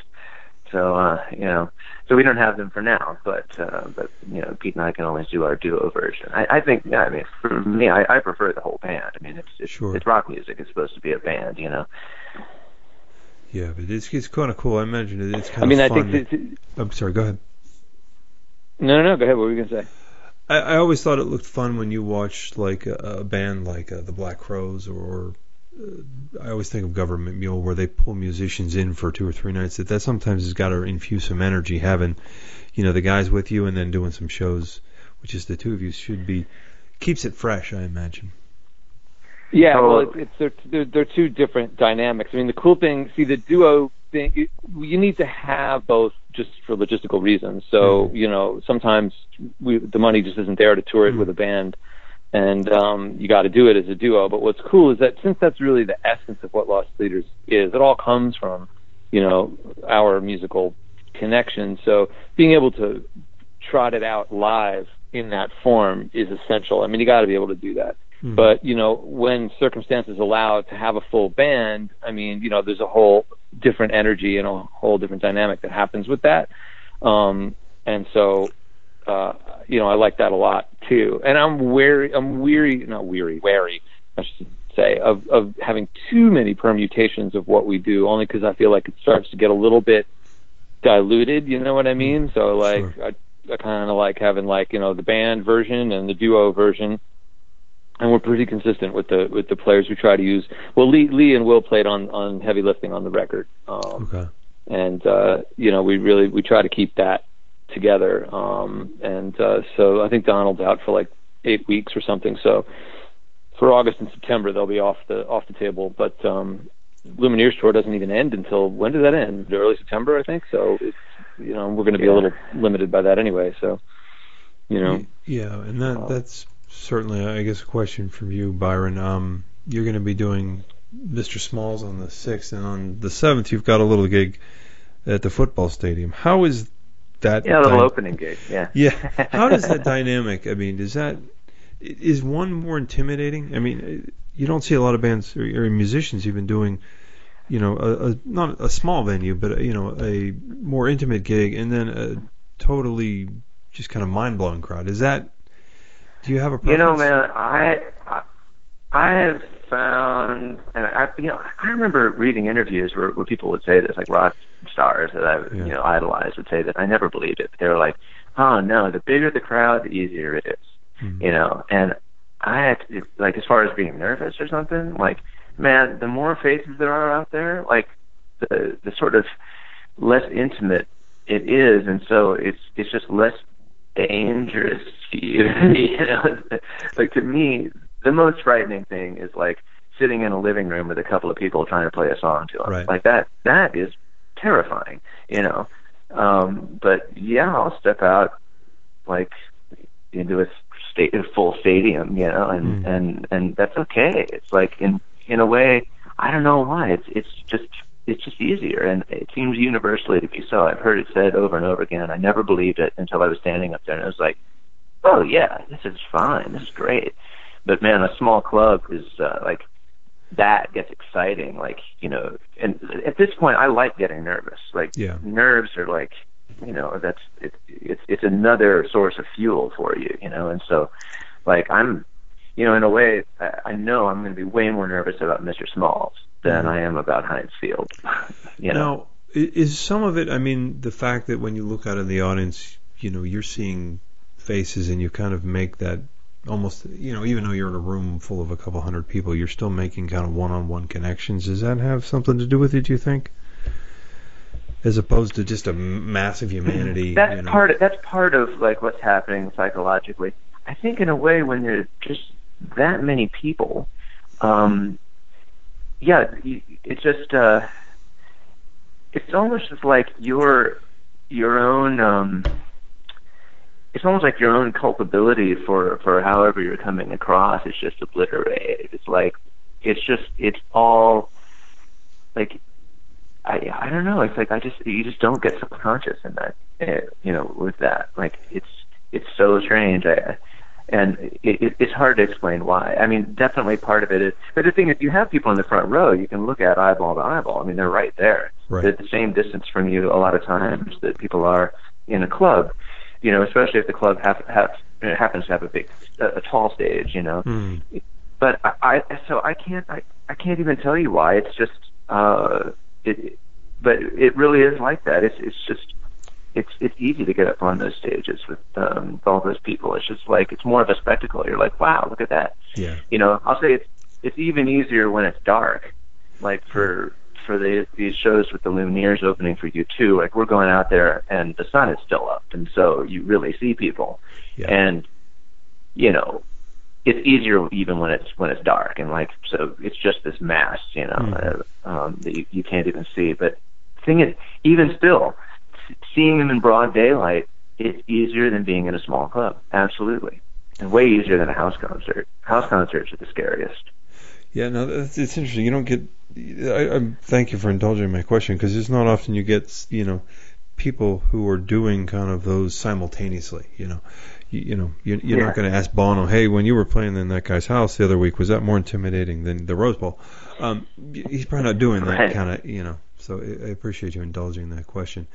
So uh, you know, so we don't have them for now, but uh, but you know, Pete and I can always do our duo version. I, I think, yeah, I mean, for me, I, I prefer the whole band. I mean, it's it's, Sure. it's rock music. It's supposed to be a band, you know. Yeah, but it's it's kind of cool. I imagine it- it's kind I mean, I of fun. think. to- that- I'm sorry. Go ahead. No, no, no. Go ahead. What were you gonna say? I, I always thought it looked fun when you watched like a, a band like uh, the Black Crowes or uh, I always think of Government Mule where they pull musicians in for two or three nights. That that sometimes has got to infuse some energy having you know the guys with you and then doing some shows, which is the two of you should be keeps it fresh. I imagine. Yeah, well, it's, it's they're, they're they're two different dynamics. I mean, the cool thing, see, the duo thing, you, you need to have both just for logistical reasons. So, you know, sometimes we the money just isn't there to tour it with a band, and um, you got to do it as a duo. But what's cool is that since that's really the essence of what Lost Leaders is, it all comes from, you know, our musical connection. So being able to trot it out live in that form is essential. I mean, you got to be able to do that. But you know, when circumstances allow to have a full band, I mean, you know, there's a whole different energy and a whole different dynamic that happens with that. Um, and so, uh, you know, I like that a lot too. And I'm wary, I'm weary, not weary, wary, I should say, of of having too many permutations of what we do, only because I feel like it starts to get a little bit diluted. You know what I mean? So like, I, I kind of like having like you know the band version and the duo version and we're pretty consistent with the with the players we try to use. Well, Lee Lee and Will played on on heavy lifting on the record, um, Okay. and uh, you know we really we try to keep that together. Um, and uh, so I think Donald's out for like eight weeks or something. So for August and September they'll be off the off the table. But um, Lumineers tour doesn't even end until when did that end? Early September, I think. So it's you know we're going to be a little limited by that anyway. So you know. Yeah, and that that's certainly, I guess, a question from you, Byron. Um, you're going to be doing Mr. Smalls on the sixth, and on the seventh, you've got a little gig at the football stadium. How is that? Yeah, a little dy- opening gig. Yeah. Yeah. How does that dynamic? I mean, does that is one more intimidating? I mean, you don't see a lot of bands or, musicians even doing, you know, a, a not a small venue, but you know, a more intimate gig, and then a totally just kind of mind blowing crowd. Is that? Do you have a preference? You know, man, I I I have found, and I, you know, I remember reading interviews where, where people would say this, like rock stars that I, Yeah. you know, idolized would say that I never believed it. They were like, "Oh no, the bigger the crowd, the easier it is," Mhm. you know. And I had to, like, as far as being nervous or something, like, man, the more faces there are out there, like, the the sort of less intimate it is, and so it's it's just less dangerous to you. you know, like to me, the most frightening thing is like sitting in a living room with a couple of people trying to play a song to them. Right. Like that, that is terrifying. You know, um, but yeah, I'll step out like into a state, a full stadium, you know, and Mm. and and that's okay. It's like in in a way, I don't know why. It's it's just it's just easier, and it seems universally to be so. I've heard it said over and over again. I never believed it until I was standing up there, and I was like, "Oh yeah, this is fine. This is great." But man, a small club is uh, like that gets exciting. Like you know, and at this point, I like getting nervous. Like Yeah. nerves are like you know that's it, it's it's another source of fuel for you. You know, and so like I'm you know, in a way, I, I know I'm going to be way more nervous about Mr. Smalls than I am about Heinz Field. you know, Now, is some of it? I mean, the fact that when you look out in the audience, you know, you're seeing faces, and you kind of make that almost, you know, even though you're in a room full of a couple hundred people, you're still making kind of one-on-one connections. Does that have something to do with it? Do you think? As opposed to just a massive humanity. that's you know? part. Of, that's part of like what's happening psychologically. I think in a way when there's just that many people, um, yeah, it just uh, it's almost just like your your own. Um, it's almost like your own culpability for for however you're coming across is just obliterated. It's like it's just it's all like I I don't know. It's like I just you just don't get subconscious in that uh, you know with that. Like it's it's so strange. I and it, it, it's hard to explain why. I mean, definitely part of it is. But the thing is, you have people in the front row. You can look at eyeball to eyeball. I mean, they're right there. Right. They're at the same distance from you a lot of times that people are in a club. You know, especially if the club have, have, happens to have a big, a, a tall stage. You know, Hmm. but I, I so I can't I, I can't even tell you why. It's just uh it but it really is like that. It's it's just it's it's easy to get up on those stages with um with all those people. It's just like it's more of a spectacle. You're like, wow, look at that. Yeah. You know, I'll say it's it's even easier when it's dark. Like for for the these shows with the Lumineers opening for you too, like we're going out there and the sun is still up and so you really see people. Yeah. And you know, it's easier even when it's when it's dark and like so it's just this mass, you know, Mhm. uh, um, that you, you can't even see. But the thing is, even still, seeing them in broad daylight is easier than being in a small club. Absolutely, and way easier than a house concert. House concerts are the scariest. Yeah, no, that's, it's interesting. You don't get. I, I thank you for indulging my question because it's not often you get, you know, people who are doing kind of those simultaneously. You know, you, you know, you're, you're Yeah. not going to ask Bono, hey, when you were playing in that guy's house the other week, was that more intimidating than the Rose Bowl? Um, he's probably not doing that Right. kind of, you know. So I I appreciate you indulging that question.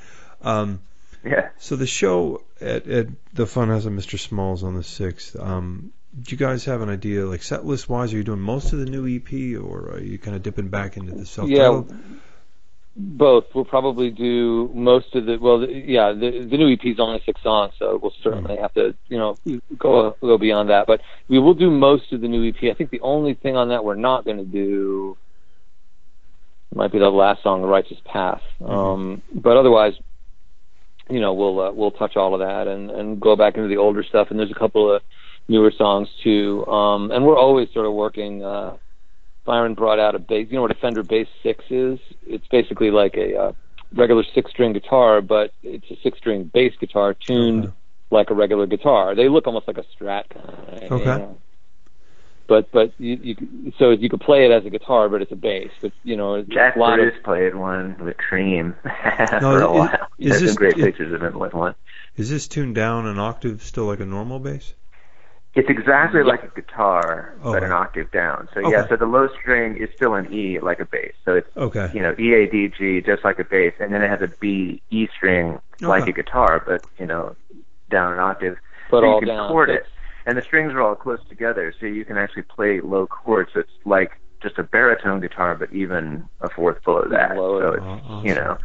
Um, Yeah. so the show at, at the Funhouse of Mr. Smalls on the sixth. Um, do you guys have an idea, like set list wise? Are you doing most of the new EP, or are you kind of dipping back into the self Yeah, both. We'll probably do most of the. Well, the, yeah, the the new EP is only six songs, so we'll certainly have to, you know, go go beyond that. But we will do most of the new EP. I think the only thing on that we're not going to do might be the last song, "The Righteous Path." Um, but otherwise, you know, we'll uh, we'll touch all of that and and go back into the older stuff. And there's a couple of newer songs too. Um, and we're always sort of working. Uh, Byron brought out a bass. You know what a Fender Bass Six is? It's basically like a uh, regular six-string guitar, but it's a six-string bass guitar tuned Okay. like a regular guitar. They look almost like a Strat kind of. Okay. But but you, you so you could play it as a guitar, but it's a bass. But you know, Jack a lot Bruce of played one with Cream No, for a is- while. is There's this- some great is- pictures of him with one. Is this tuned down an octave, still like a normal bass? It's exactly Yeah. like a guitar, Oh, but an octave down. So Okay. yeah, so the low string is still an E like a bass. So it's Okay. you know E A D G just like a bass, and then it has a B E string like Okay. a guitar, but you know down an octave. but so all you can down. chord it, and the strings are all close together, so you can actually play low chords. It's like just a baritone guitar, but even a fourth below that. Lower. So it's awesome. you know,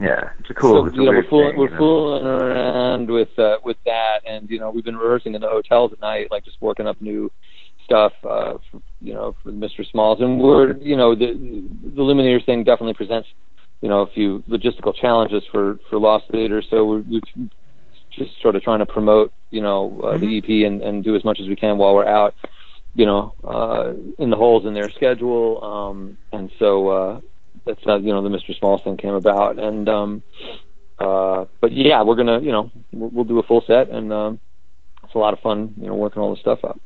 yeah, it's a cool. So, it's a you know, we're fooling, thing, we're you know? fooling around with uh, with that, and you know, we've been rehearsing in the hotel tonight, like just working up new stuff, uh, for, you know, for Mr. Smalls, and we're, you know, the the Lumineers thing definitely presents, you know, a few logistical challenges for for Lost Leaders, so we're, we're just sort of trying to promote, you know, uh, the EP and and do as much as we can while we're out, you know, uh, in the holes in their schedule, um, and so. uh that's how you know the Mr. Smalls thing came about, and um, uh, but yeah, we're gonna you know we'll, we'll do a full set, and um, it's a lot of fun you know working all this stuff out.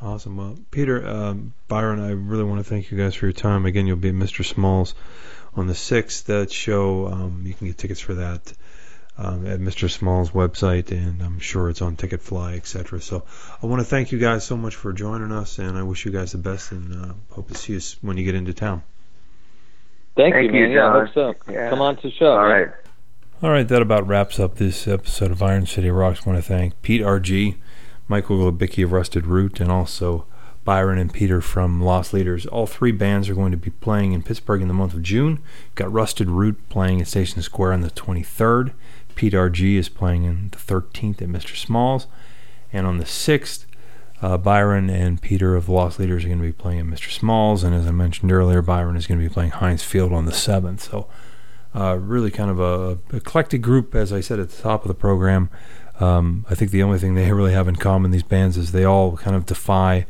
Awesome. Well, Peter, um, Byron, I really want to thank you guys for your time. Again, you'll be at Mr. Smalls on the 6th. That show, um, you can get tickets for that um, at Mr. Smalls' website, and I'm sure it's on Ticketfly, etc. So I want to thank you guys so much for joining us, and I wish you guys the best, and uh, hope to see you when you get into town. Thank, Thank you, you, man. Yeah, I hope so. Yeah. Come on to the show. All right. All right, that about wraps up this episode of Iron City Rocks. I want to thank Pete RG, Michael Glabicki of Rusted Root, and also Byron and Peter from Lost Leaders. All three bands are going to be playing in Pittsburgh in the month of June. Got Rusted Root playing at Station Square on the 23rd. Pete RG is playing in the 13th at Mr. Smalls. And on the 6th, uh, Byron and Peter of Lost Leaders are going to be playing at Mr. Smalls. And as I mentioned earlier, Byron is going to be playing Heinz Field on the 7th. So uh, really kind of a eclectic group, as I said at the top of the program. Um, I think the only thing they really have in common, these bands, is they all kind of defy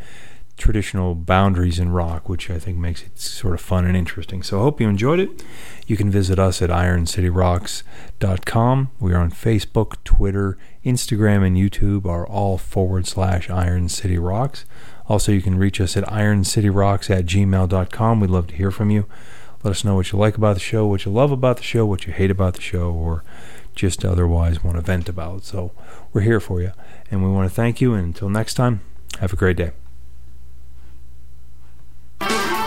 traditional boundaries in rock, which I think makes it sort of fun and interesting. So I hope you enjoyed it. You can visit us at ironcityrocks.com. We are on Facebook, Twitter, Instagram, and YouTube are all forward slash Iron City Rocks. Also, you can reach us at ironcityrocks at gmail.com. We'd love to hear from you. Let us know what you like about the show, what you love about the show, what you hate about the show, or just otherwise want to vent about. So we're here for you. And we want to thank you. And until next time, have a great day. Thank you.